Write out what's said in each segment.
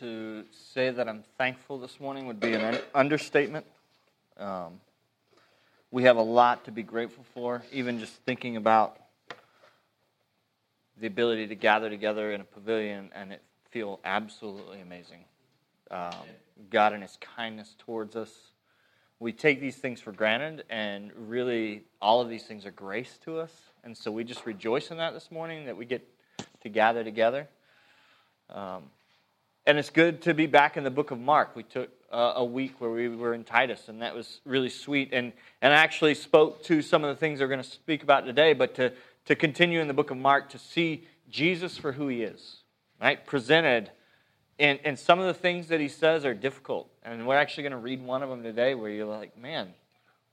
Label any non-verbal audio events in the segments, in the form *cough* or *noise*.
to say that I'm thankful this morning would be an understatement. Um, we have a lot to be grateful for, even just thinking about the ability to gather together in a pavilion and it feel absolutely amazing. Um, God and His kindness towards us. We take these things for granted, and really, all of these things are grace to us. And so we just rejoice in that this morning that we get to gather together. Um, and it's good to be back in the book of Mark. We took uh, a week where we were in Titus, and that was really sweet. And, and I actually spoke to some of the things we're going to speak about today, but to, to continue in the book of Mark to see Jesus for who he is, right? Presented. And, and some of the things that he says are difficult. And we're actually going to read one of them today where you're like, man,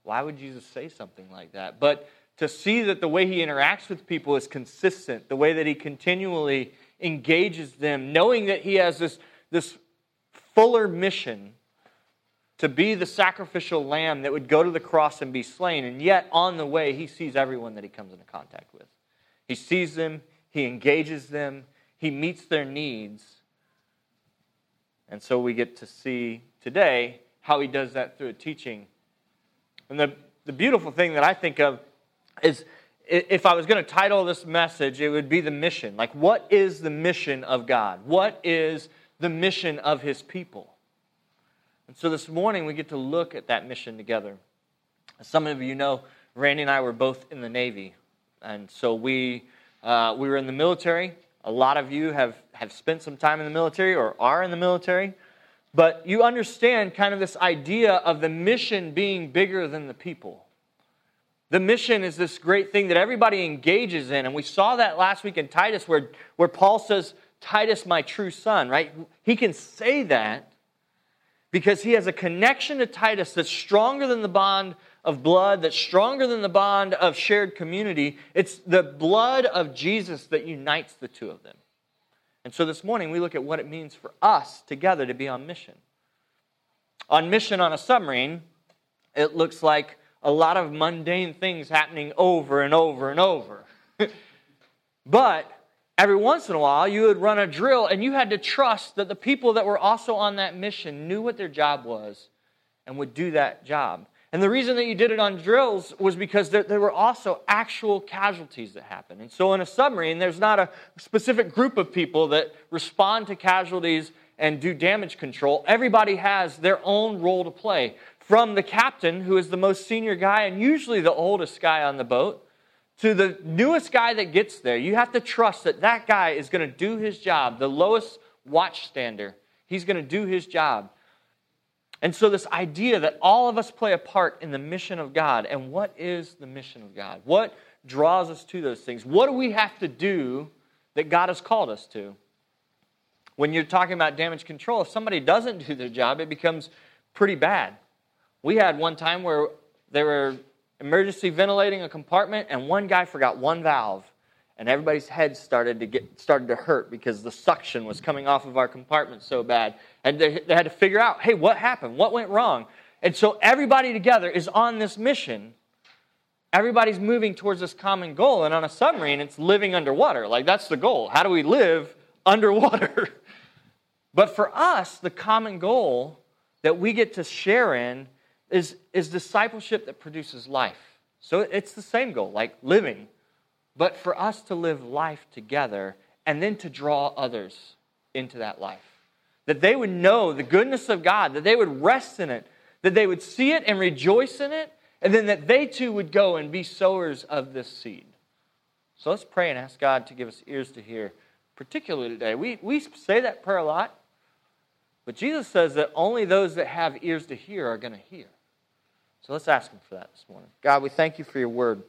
why would Jesus say something like that? But to see that the way he interacts with people is consistent, the way that he continually engages them, knowing that he has this, this fuller mission to be the sacrificial lamb that would go to the cross and be slain. And yet, on the way, he sees everyone that he comes into contact with. He sees them, he engages them, he meets their needs. And so we get to see today how he does that through a teaching. And the, the beautiful thing that I think of is if I was going to title this message, it would be the mission. Like, what is the mission of God? What is the mission of His people? And so this morning we get to look at that mission together. As some of you know, Randy and I were both in the Navy. And so we, uh, we were in the military. A lot of you have, have spent some time in the military or are in the military. But you understand kind of this idea of the mission being bigger than the people. The mission is this great thing that everybody engages in. And we saw that last week in Titus, where, where Paul says, Titus, my true son, right? He can say that because he has a connection to Titus that's stronger than the bond of blood, that's stronger than the bond of shared community. It's the blood of Jesus that unites the two of them. And so this morning we look at what it means for us together to be on mission. On mission on a submarine, it looks like a lot of mundane things happening over and over and over. *laughs* but every once in a while, you would run a drill and you had to trust that the people that were also on that mission knew what their job was and would do that job. And the reason that you did it on drills was because there, there, were also actual casualties that happened. And so in a submarine, there's not a specific group of people that respond to casualties and do damage control. Everybody has their own role to play from the captain, who is the most senior guy and usually the oldest guy on the boat, to the newest guy that gets there. You have to trust that that guy is going to do his job, the lowest watchstander. He's going to do his job. And so, this idea that all of us play a part in the mission of God, and what is the mission of God? What draws us to those things? What do we have to do that God has called us to? When you're talking about damage control, if somebody doesn't do their job, it becomes pretty bad. We had one time where they were emergency ventilating a compartment, and one guy forgot one valve, and everybody's head started to get started to hurt because the suction was coming off of our compartment so bad, and they, they had to figure out, hey, what happened? What went wrong? And so everybody together is on this mission. Everybody's moving towards this common goal, and on a submarine, it's living underwater. Like that's the goal. How do we live underwater? *laughs* but for us, the common goal that we get to share in is, is discipleship that produces life. So it's the same goal, like living, but for us to live life together and then to draw others into that life. That they would know the goodness of God, that they would rest in it, that they would see it and rejoice in it, and then that they too would go and be sowers of this seed. So let's pray and ask God to give us ears to hear, particularly today. We, we say that prayer a lot, but Jesus says that only those that have ears to hear are going to hear. So let's ask Him for that this morning. God, we thank you for your word.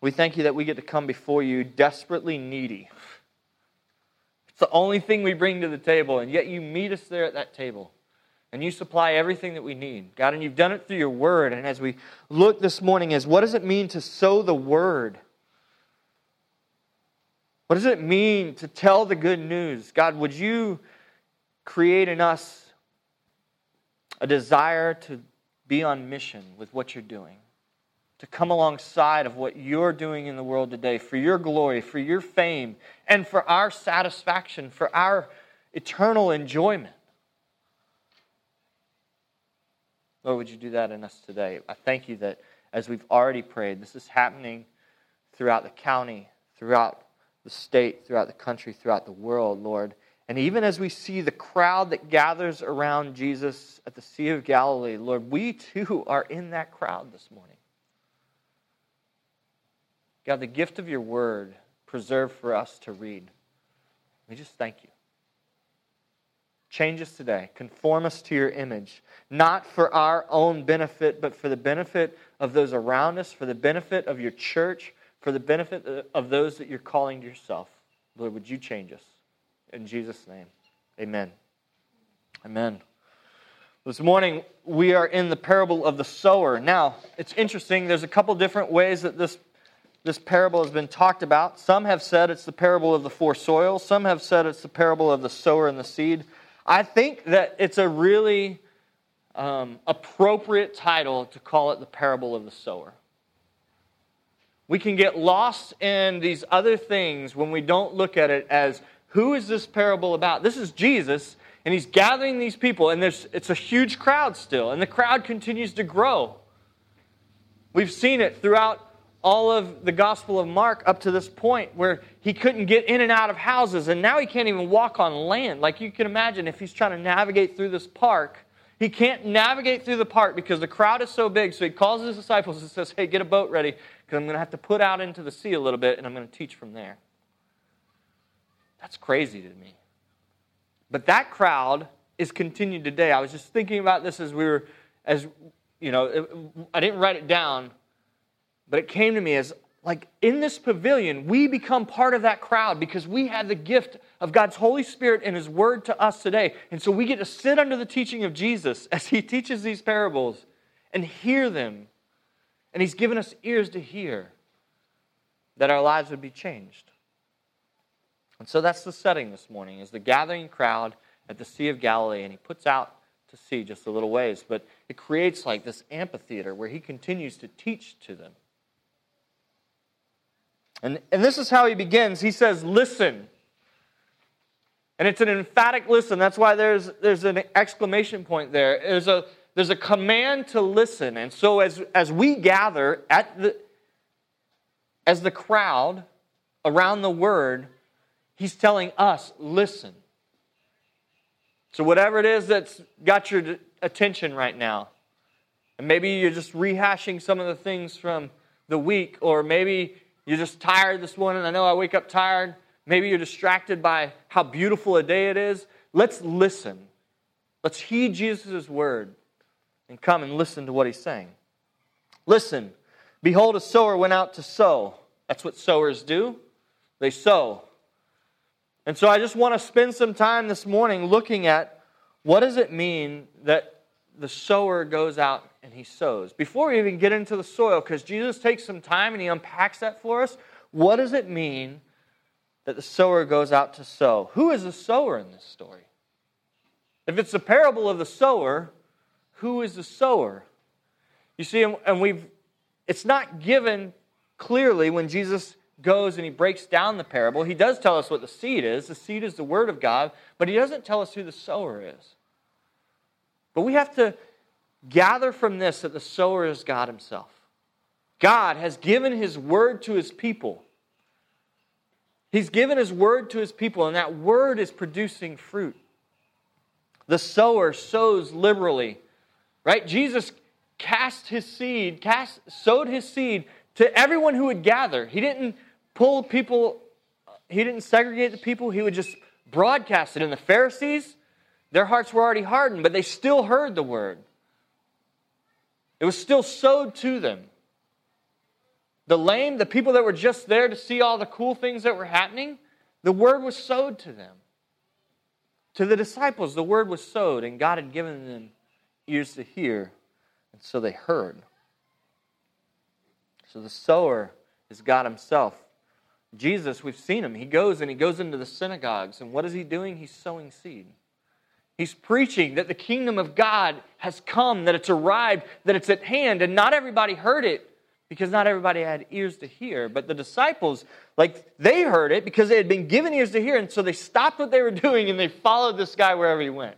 We thank you that we get to come before you desperately needy. It's the only thing we bring to the table, and yet you meet us there at that table. And you supply everything that we need. God, and you've done it through your word. And as we look this morning, is what does it mean to sow the word? What does it mean to tell the good news? God, would you create in us a desire to be on mission with what you're doing. to come alongside of what you're doing in the world today for your glory, for your fame, and for our satisfaction, for our eternal enjoyment. Lord, would you do that in us today? I thank you that as we've already prayed, this is happening throughout the county, throughout the state, throughout the country, throughout the world, Lord. And even as we see the crowd that gathers around Jesus at the Sea of Galilee, Lord, we too are in that crowd this morning. God, the gift of your word preserved for us to read. We just thank you. Change us today. Conform us to your image, not for our own benefit, but for the benefit of those around us, for the benefit of your church, for the benefit of those that you're calling to yourself. Lord, would you change us? In Jesus' name, amen. Amen. This morning, we are in the parable of the sower. Now, it's interesting, there's a couple different ways that this, this parable has been talked about. Some have said it's the parable of the four soils, some have said it's the parable of the sower and the seed. I think that it's a really um, appropriate title to call it the parable of the sower. We can get lost in these other things when we don't look at it as who is this parable about? This is Jesus, and he's gathering these people, and there's, it's a huge crowd still, and the crowd continues to grow. We've seen it throughout all of the Gospel of Mark up to this point where he couldn't get in and out of houses, and now he can't even walk on land. Like you can imagine, if he's trying to navigate through this park, he can't navigate through the park because the crowd is so big. So he calls his disciples and says, Hey, get a boat ready because I'm going to have to put out into the sea a little bit, and I'm going to teach from there. That's crazy to me. But that crowd is continued today. I was just thinking about this as we were, as you know, I didn't write it down, but it came to me as like in this pavilion, we become part of that crowd because we have the gift of God's Holy Spirit and His Word to us today. And so we get to sit under the teaching of Jesus as He teaches these parables and hear them. And He's given us ears to hear that our lives would be changed. And so that's the setting this morning is the gathering crowd at the Sea of Galilee and he puts out to sea just a little ways, but it creates like this amphitheater where he continues to teach to them. And, and this is how he begins. He says, Listen. And it's an emphatic listen. That's why there's, there's an exclamation point there. There's a, there's a command to listen. And so as, as we gather at the, as the crowd around the word, He's telling us, listen. So, whatever it is that's got your attention right now, and maybe you're just rehashing some of the things from the week, or maybe you're just tired this morning. I know I wake up tired. Maybe you're distracted by how beautiful a day it is. Let's listen. Let's heed Jesus' word and come and listen to what he's saying. Listen, behold, a sower went out to sow. That's what sowers do. They sow. And so I just want to spend some time this morning looking at what does it mean that the sower goes out and he sows. Before we even get into the soil, because Jesus takes some time and he unpacks that for us, what does it mean that the sower goes out to sow? Who is the sower in this story? If it's the parable of the sower, who is the sower? You see, and we've it's not given clearly when Jesus goes and he breaks down the parable, he does tell us what the seed is. The seed is the word of God, but he doesn't tell us who the sower is. But we have to gather from this that the sower is God himself. God has given his word to his people. He's given his word to his people, and that word is producing fruit. The sower sows liberally, right? Jesus cast his seed, cast, sowed his seed to everyone who would gather. He didn't pull people, he didn't segregate the people, he would just broadcast it. And the Pharisees, their hearts were already hardened, but they still heard the word. It was still sowed to them. The lame, the people that were just there to see all the cool things that were happening, the word was sowed to them. To the disciples, the word was sowed, and God had given them ears to hear, and so they heard. So the sower is God Himself. Jesus, we've seen him. He goes and he goes into the synagogues. And what is he doing? He's sowing seed. He's preaching that the kingdom of God has come, that it's arrived, that it's at hand. And not everybody heard it because not everybody had ears to hear. But the disciples, like, they heard it because they had been given ears to hear, and so they stopped what they were *laughs* doing and they followed this guy wherever he went.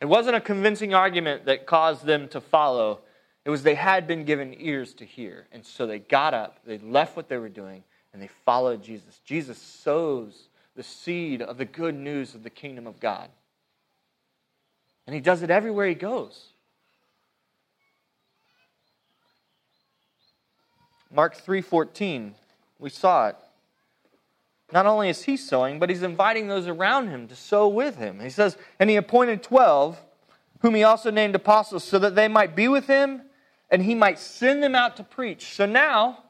It wasn't a convincing argument that caused them to follow. It was they had been given ears to hear. And so they got up, they left what they were doing, and they followed Jesus. Jesus sows the seed of the good news of the kingdom of God. And he does it everywhere he goes. Mark 3:14, we saw it. Not only is he sowing, but he's inviting those around him to sow with him. He says, And he appointed 12, whom he also named apostles, so that they might be with him and he might send them out to preach. So now,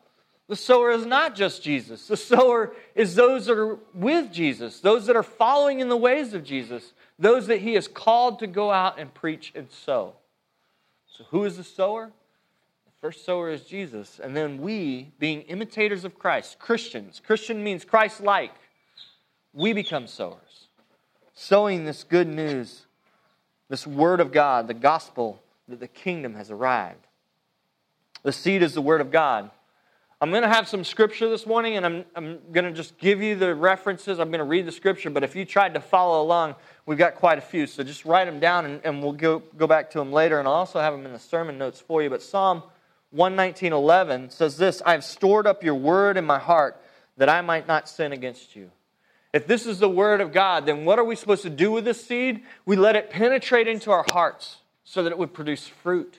the sower is not just Jesus. The sower is those that are with Jesus, those that are following in the ways of Jesus, those that he has called to go out and preach and sow. So, who is the sower? The First sower is Jesus. And then we, being imitators of Christ, Christians, Christian means Christ like, we become sowers. Sowing this good news, this word of God, the gospel that the kingdom has arrived. The seed is the word of God. I'm going to have some scripture this morning, and I'm, I'm going to just give you the references. I'm going to read the scripture, but if you tried to follow along, we've got quite a few. So just write them down, and, and we'll go, go back to them later. And I'll also have them in the sermon notes for you. But Psalm 119.11 says this I have stored up your word in my heart that I might not sin against you. If this is the word of God, then what are we supposed to do with this seed? We let it penetrate into our hearts so that it would produce fruit.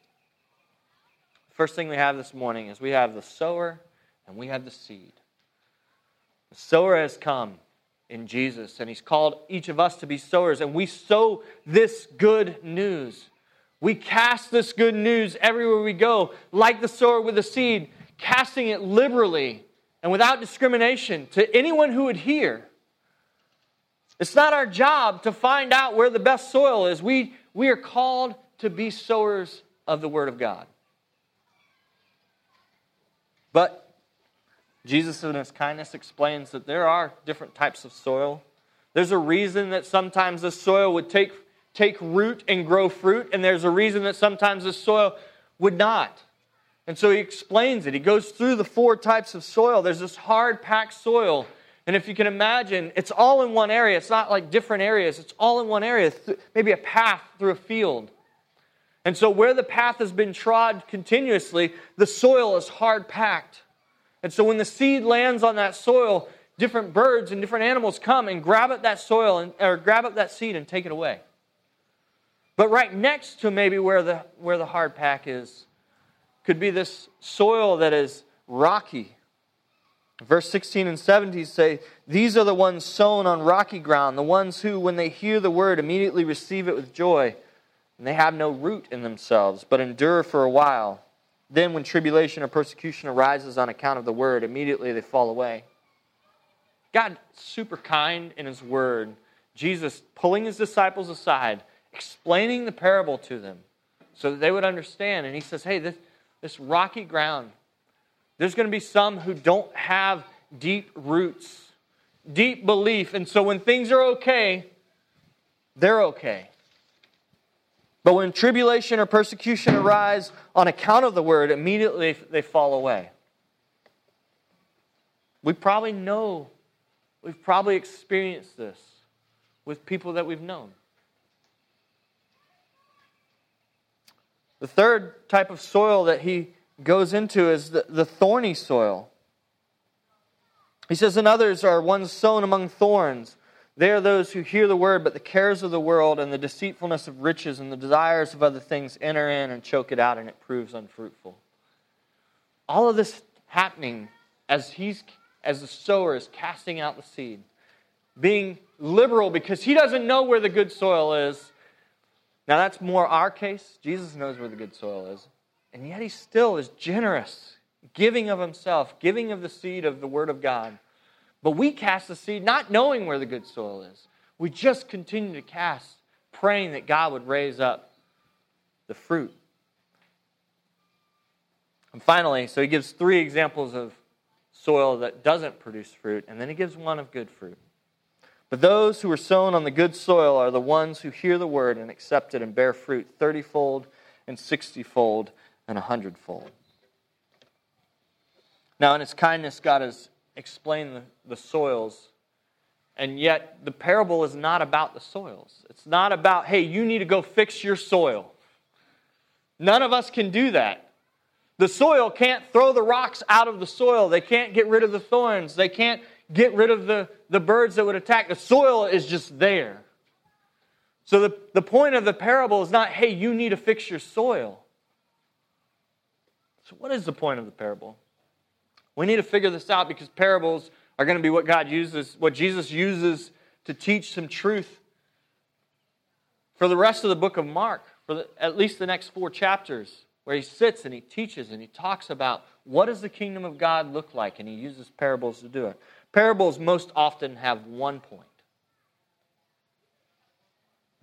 First thing we have this morning is we have the sower and we have the seed. The sower has come in Jesus, and he's called each of us to be sowers, and we sow this good news. We cast this good news everywhere we go, like the sower with the seed, casting it liberally and without discrimination to anyone who would hear. It's not our job to find out where the best soil is. We, we are called to be sowers of the Word of God. But Jesus, in his kindness, explains that there are different types of soil. There's a reason that sometimes the soil would take take root and grow fruit, and there's a reason that sometimes the soil would not. And so he explains it. He goes through the four types of soil. There's this hard packed soil. And if you can imagine, it's all in one area. It's not like different areas, it's all in one area, maybe a path through a field. And so, where the path has been trod continuously, the soil is hard packed. And so, when the seed lands on that soil, different birds and different animals come and grab up that soil and, or grab up that seed and take it away. But right next to maybe where the, where the hard pack is could be this soil that is rocky. Verse 16 and 17 say, These are the ones sown on rocky ground, the ones who, when they hear the word, immediately receive it with joy. And they have no root in themselves, but endure for a while. Then, when tribulation or persecution arises on account of the word, immediately they fall away. God, super kind in His word. Jesus pulling His disciples aside explaining the parable to them so that they would understand. And he says, hey, this, this rocky ground, there's going to be some who don't have deep roots, deep belief. And so when things are okay, they're okay. But when tribulation or persecution arise on account of the word, immediately they fall away. We probably know, we've probably experienced this with people that we've known. The third type of soil that he goes into is the, the thorny soil. He says, And others are ones sown among thorns. They are those who hear the word, but the cares of the world and the deceitfulness of riches and the desires of other things enter in and choke it out, and it proves unfruitful. All of this happening as he's as the sower is casting out the seed, being liberal because he doesn't know where the good soil is, now, that's more our case. Jesus knows where the good soil is. And yet, he still is generous. giving of himself, giving of the seed of the Word of God. But we cast the seed not knowing where the good soil is. We just continue to cast, praying that God would raise up the fruit. And finally, so he gives three examples of soil that doesn't produce fruit, and then he gives one of good fruit. But those who are sown on the good soil are the ones who hear the word and accept it and bear fruit thirtyfold and sixtyfold and a hundredfold. Now, in his kindness, God has explained the, the soils, and yet the parable is not about the soils. It's not about, hey, you need to go fix your soil. None of us can do that. The soil can't throw the rocks out of the soil. They can't get rid of the thorns. They can't get rid of the, the birds that would attack. The soil is just there. So the, the point of the parable is not, hey, you need to fix your soil. So, what is the point of the parable? We need to figure this out because parables are going to be what God uses, what Jesus uses to teach some truth for the rest of the book of Mark, for the, at least the next four chapters, where he sits and he teaches and he talks about what does the kingdom of God look like, and he uses parables to do it. Parables most often have one point.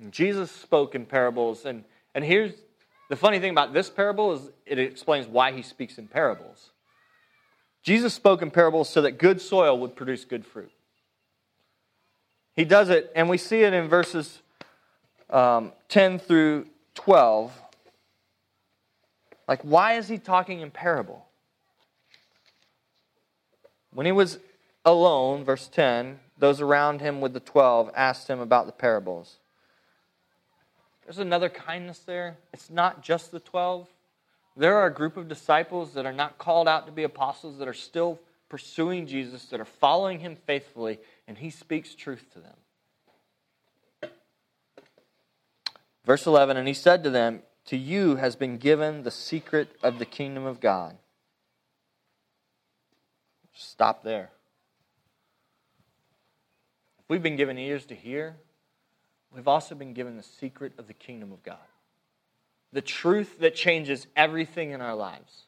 And Jesus spoke in parables, and, and here's the funny thing about this parable is it explains why he speaks in parables. Jesus spoke in parables so that good soil would produce good fruit. He does it, and we see it in verses um, 10 through 12. Like, why is he talking in parable? When he was alone, verse 10, those around him with the 12 asked him about the parables. There's another kindness there. It's not just the 12, there are a group of disciples that are not called out to be apostles, that are still pursuing Jesus, that are following him faithfully, and he speaks truth to them. Verse 11 And he said to them, To you has been given the secret of the kingdom of God. Stop there. If we've been given ears to hear, we've also been given the secret of the kingdom of God the truth that changes everything in our lives.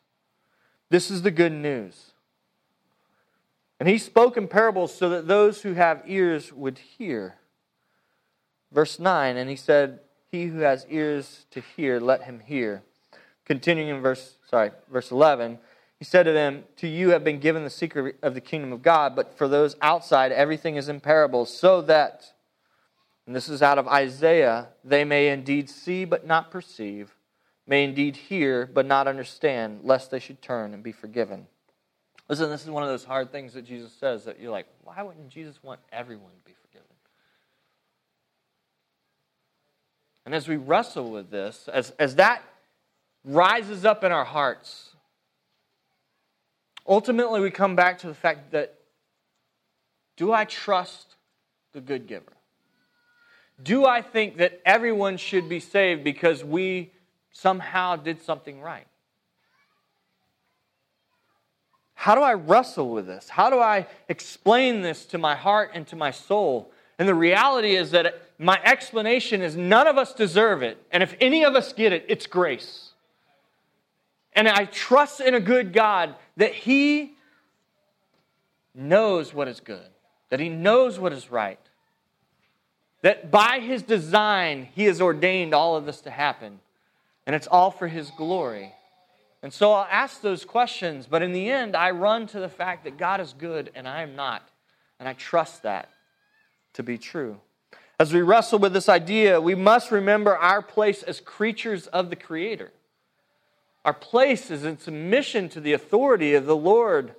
This is the good news. And he spoke in parables so that those who have ears would hear. Verse 9, and he said, He who has ears to hear, let him hear. Continuing in verse, sorry, verse 11, he said to them, To you have been given the secret of the kingdom of God, but for those outside, everything is in parables, so that and this is out of Isaiah, they may indeed see but not perceive, may indeed hear but not understand, lest they should turn and be forgiven. Listen, this is one of those hard things that Jesus says that you're like, why wouldn't Jesus want everyone to be forgiven? And as we wrestle with this, as, as that rises up in our hearts, ultimately we come back to the fact that do I trust the good giver? Do I think that everyone should be saved because we somehow did something right? How do I wrestle with this? How do I explain this to my heart and to my soul? And the reality is that my explanation is none of us deserve it. And if any of us get it, it's grace. And I trust in a good God that He knows what is good, that He knows what is right, that by his design, he has ordained all of this to happen. And it's all for his glory. And so I'll ask those questions, but in the end, I run to the fact that God is good and I am not. And I trust that to be true. As we wrestle with this idea, we must remember our place as creatures of the Creator. Our place is in submission to the authority of the Lord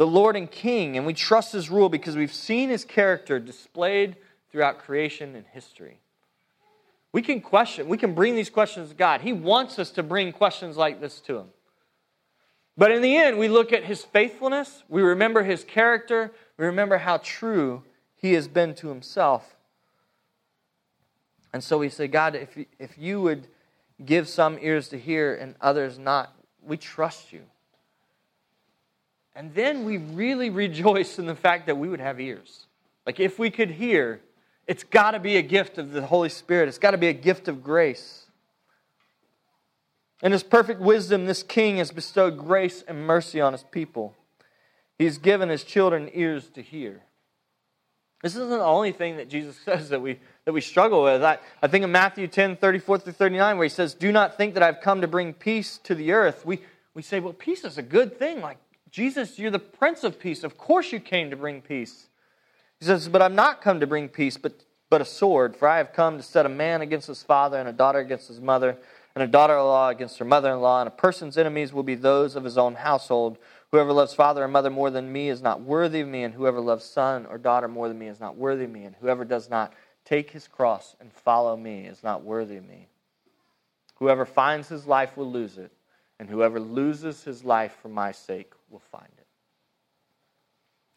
the Lord and King, and we trust His rule because we've seen His character displayed throughout creation and history. We can question, we can bring these questions to God. He wants us to bring questions like this to Him. But in the end, we look at His faithfulness, we remember His character, we remember how true He has been to Himself. And so we say, God, if you, if you would give some ears to hear and others not, we trust you. And then we really rejoice in the fact that we would have ears. Like if we could hear, it's got to be a gift of the Holy Spirit, it's got to be a gift of grace. In his perfect wisdom, this king has bestowed grace and mercy on his people. He's given his children ears to hear. This isn't the only thing that Jesus *laughs* says that we, that we struggle with. I, I think of Matthew 10, 34 through 39, where he says, Do not think that I've come to bring peace to the earth. We, we say, Well, peace is a good thing. Like, Jesus, you're the Prince of Peace. Of course you came to bring peace. He says, But I'm not come to bring peace, but, but a sword. For I have come to set a man against his father, and a daughter against his mother, and a daughter in law against her mother in law. And a person's enemies will be those of his own household. Whoever loves father or mother more than me is not worthy of me, and whoever loves son or daughter more than me is not worthy of me, and whoever does not take his cross and follow me is not worthy of me. Whoever finds his life will lose it, and whoever loses his life for my sake will find it.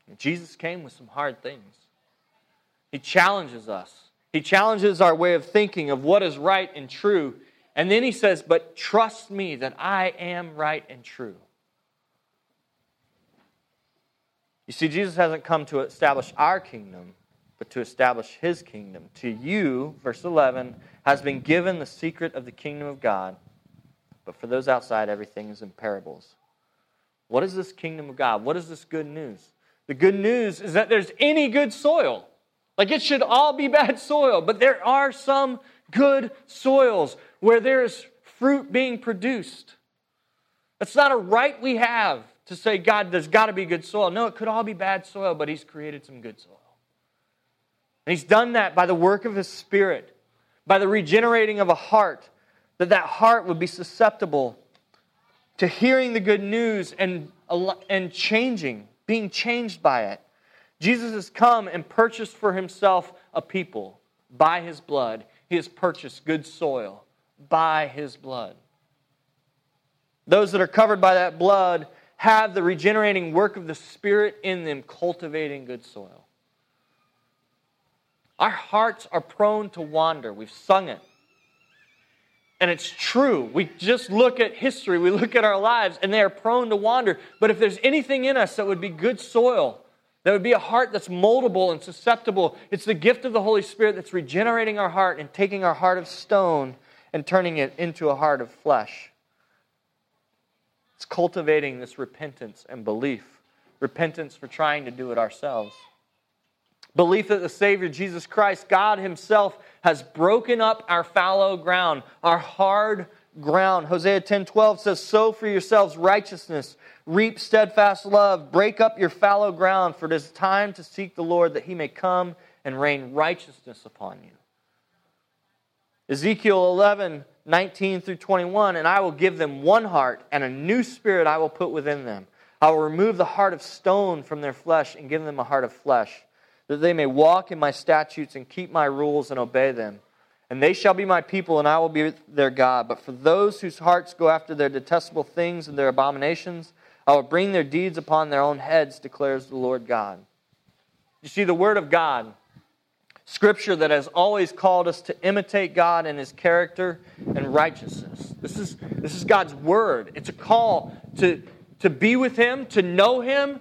And Jesus came with some hard things. He challenges us. He challenges our way of thinking of what is right and true. And then he says, But trust me that I am right and true. You see, Jesus hasn't come to establish our kingdom, but to establish his kingdom. To you, verse 11, has been given the secret of the kingdom of God, but for those outside, everything is in parables. What is this kingdom of God? What is this good news? The good news is that there's any good soil. Like it should all be bad soil, but there are some good soils where there's fruit being produced. That's not a right we have to say, God, there's got to be good soil. No, it could all be bad soil, but He's created some good soil. And He's done that by the work of His Spirit, by the regenerating of a heart, that that heart would be susceptible to hearing the good news and, and changing, being changed by it. Jesus has come and purchased for Himself a people by His blood. He has purchased good soil by His blood. Those that are covered by that blood have the regenerating work of the Spirit in them, cultivating good soil. Our hearts are prone to wander. We've sung it. And it's true. We just look at history, we look at our lives, and they are prone to wander. But if there's anything in us that would be good soil, that would be a heart that's moldable and susceptible, it's the gift of the Holy Spirit that's regenerating our heart and taking our heart of stone and turning it into a heart of flesh. It's cultivating this repentance and belief. Repentance for trying to do it ourselves. Belief that the Savior, Jesus Christ, God Himself, has broken up our fallow ground, our hard ground. Hosea 10 12 says, Sow for yourselves righteousness, reap steadfast love, break up your fallow ground, for it is time to seek the Lord that He may come and rain righteousness upon you. Ezekiel 11 19 through 21, and I will give them one heart, and a new spirit I will put within them. I will remove the heart of stone from their flesh and give them a heart of flesh, that they may walk in my statutes and keep my rules and obey them. And they shall be my people, and I will be their God. But for those whose hearts go after their detestable things and their abominations, I will bring their deeds upon their own heads, declares the Lord God. You see, the Word of God scripture that has always called us to imitate God and his character and righteousness. This is, this is God's word. It's a call to, to be with him, to know him,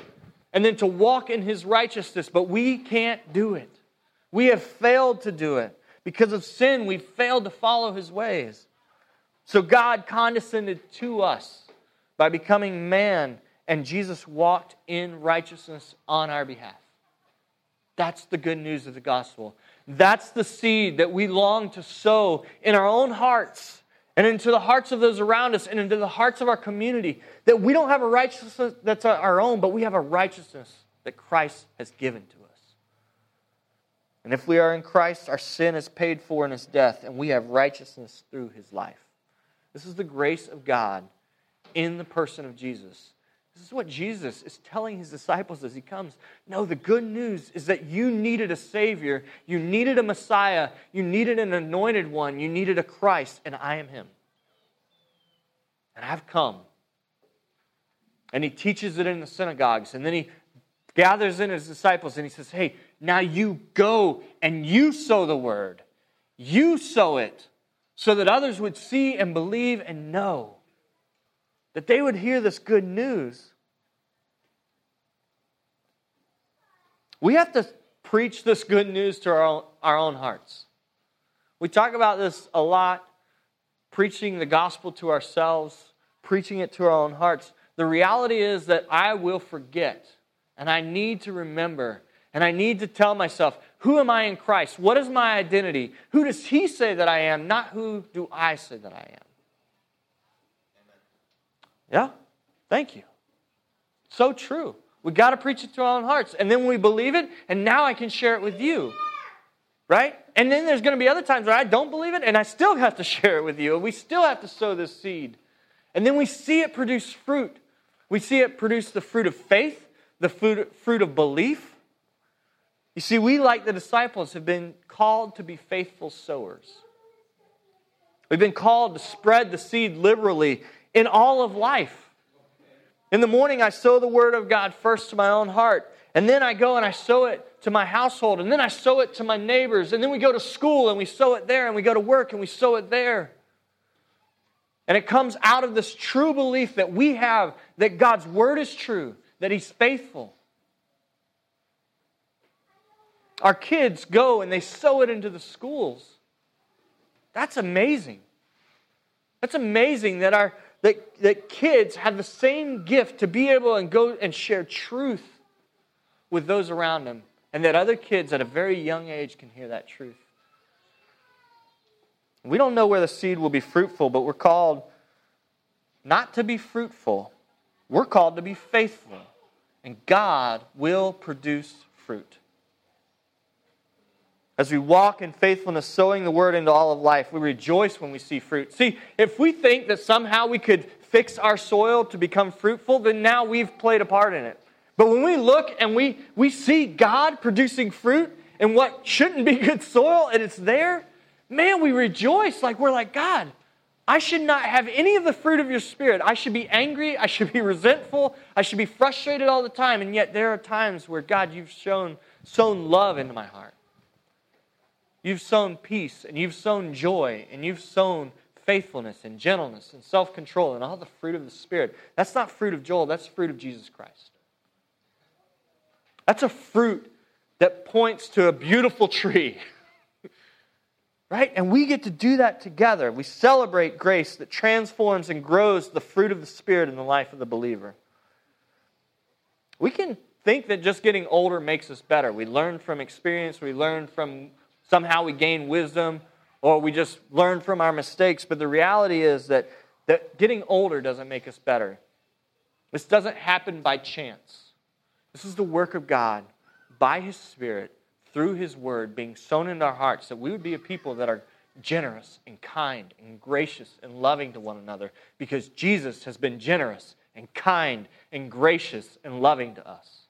and then to walk in his righteousness. But we can't do it. We have failed to do it. Because of sin, we failed to follow his ways. So God condescended to us by becoming man, and Jesus walked in righteousness on our behalf. That's the good news of the gospel. That's the seed that we long to sow in our own hearts and into the hearts of those around us and into the hearts of our community. That we don't have a righteousness that's our own, but we have a righteousness that Christ has given to us. And if we are in Christ, our sin is paid for in his death, and we have righteousness through his life. This is the grace of God in the person of Jesus. This is what Jesus is telling his disciples as he comes. No, the good news is that you needed a Savior, you needed a Messiah, you needed an anointed one, you needed a Christ, and I am him. And I've come. And he teaches it in the synagogues, and then he gathers in his disciples and he says, Hey, now you go and you sow the word. You sow it so that others would see and believe and know that they would hear this good news. We have to preach this good news to our own, our own hearts. We talk about this a lot preaching the gospel to ourselves, preaching it to our own hearts. The reality is that I will forget, and I need to remember, and I need to tell myself, who am I in Christ? What is my identity? Who does He say that I am? Not who do I say that I am. Yeah? Thank you. So true. We got to preach it to our own hearts. And then we believe it, and now I can share it with you. Right? And then there's going to be other times where I don't believe it, and I still have to *laughs* share it with you. And we still have to sow this seed. And then we see it produce fruit. We see it produce the fruit of faith, the fruit, fruit of belief. You see, we, like the disciples, have been called to be faithful sowers. We've been called to spread the seed liberally in all of life. In the morning, I sow the word of God first to my own heart, and then I go and I sow it to my household, and then I sow it to my neighbors, and then we go to school and we sow it there, and we go to work and we sow it there. And it comes out of this true belief that we have that God's word is true, that He's faithful. Our kids go and they sow it into the schools. That's amazing. That's amazing that our that, that kids have the same gift to be able and go and share truth with those around them, and that other kids at a very young age can hear that truth. We don't know where the seed will be fruitful, but we're called not to be fruitful. We're called to be faithful, and God will produce fruit. As we walk in faithfulness, sowing the word into all of life, we rejoice when we see fruit. See, if we think that somehow we could fix our soil to become fruitful, then now we've played a part in it. But when we look and we, we see God producing fruit in what shouldn't be *laughs* good soil and it's there, man, we rejoice. Like we're like, God, I should not have any of the fruit of your spirit. I should be angry. I should be *laughs* resentful. I should be frustrated all the time. And yet there are times where, God, you've shown sown love into my heart. You've sown peace and you've sown joy and you've sown faithfulness and gentleness and self control and all the fruit of the Spirit. That's not fruit of Joel, that's fruit of Jesus Christ. That's a fruit that points to a beautiful tree. *laughs* right? And we get to do that together. We celebrate grace that transforms and grows the fruit of the Spirit in the life of the believer. We can think that just getting older makes us better. We learn from experience, we learn from somehow we gain wisdom or we just learn from our mistakes. But the reality is that, that getting older doesn't make us better. This doesn't happen by chance. This is the work of God by His Spirit through His Word being sown in our hearts that we would be a people that are generous and kind and gracious and loving to one another because Jesus has been generous and kind and gracious and loving to us.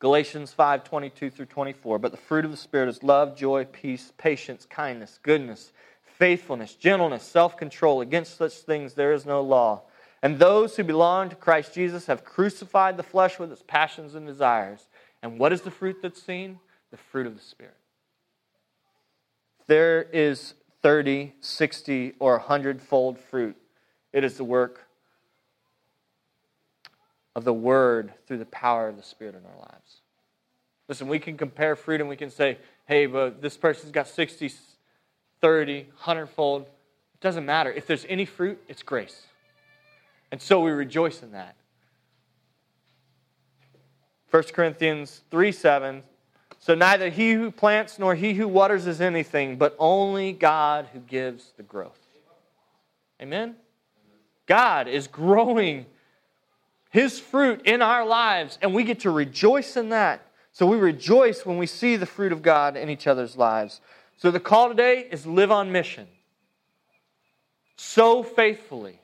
Galatians 5 22 through 24. But the fruit of the Spirit is love, joy, peace, patience, kindness, goodness, faithfulness, gentleness, self control. Against such things there is no law. And those who belong to Christ Jesus have crucified the flesh with its passions and desires. And what is the fruit that's seen? The fruit of the Spirit. There is 30, 60, or 100 fold fruit. It is the work of the Word through the power of the Spirit in our lives. Listen, we can compare fruit and we can say, hey, but this person's got 60, 30, 100 fold. It doesn't matter. If there's any fruit, it's grace. And so we rejoice in that. 1 Corinthians 3 7. So neither he who plants nor he who waters is anything, but only God who gives the growth. Amen? God is growing his fruit in our lives, and we get to rejoice in that. So we rejoice when we see the fruit of God in each other's lives. So the call today is live on mission. So faithfully.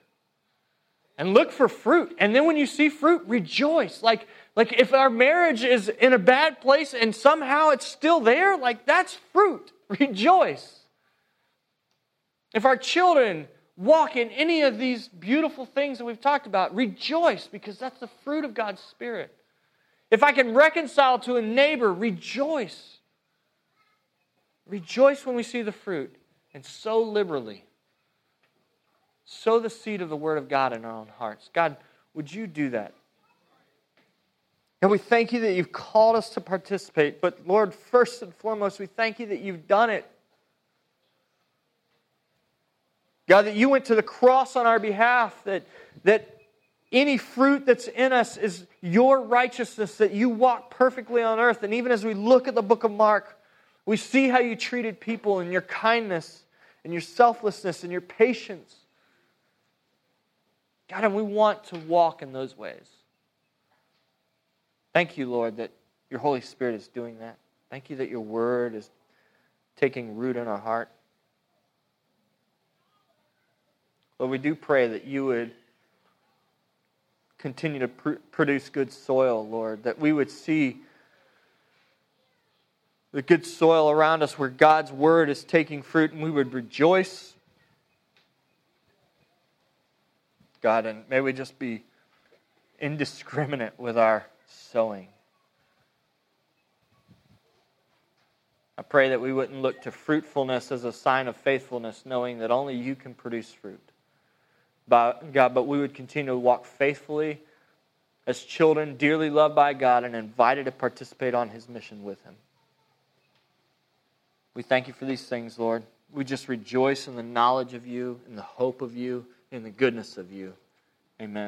And look for fruit. And then when you see fruit, rejoice. Like, like if our marriage is in a bad place and somehow it's still there, like that's fruit. *laughs* Rejoice. If our children walk in any of these beautiful things that we've talked about, rejoice because that's the fruit of God's Spirit. If I can reconcile to a neighbor, rejoice. Rejoice when we see the fruit and sow liberally. Sow the seed of the Word of God in our own hearts. God, would you do that? And we thank you that you've called us to participate. But Lord, first and foremost, we thank you that you've done it. God, that you went to the cross on our behalf, that, that any fruit that's in us is your righteousness, that you walk perfectly on earth. And even as we look at the book of Mark, we see how you treated people and your kindness and your selflessness and your patience. God, and we want to walk in those ways. Thank you, Lord, that your Holy Spirit is doing that. Thank you that your word is taking root in our heart. Lord, we do pray that you would continue to pr- produce good soil, Lord, that we would see the good soil around us where God's word is taking fruit and we would rejoice. God, and may we just be indiscriminate with our sowing. I pray that we wouldn't look to fruitfulness as a sign of faithfulness, knowing that only you can produce fruit. God, but we would continue to walk faithfully as children, dearly loved by God, and invited to participate on His mission with Him. We thank you for these things, Lord. We just rejoice in the knowledge of you, in the hope of you, in the goodness of you. Amen.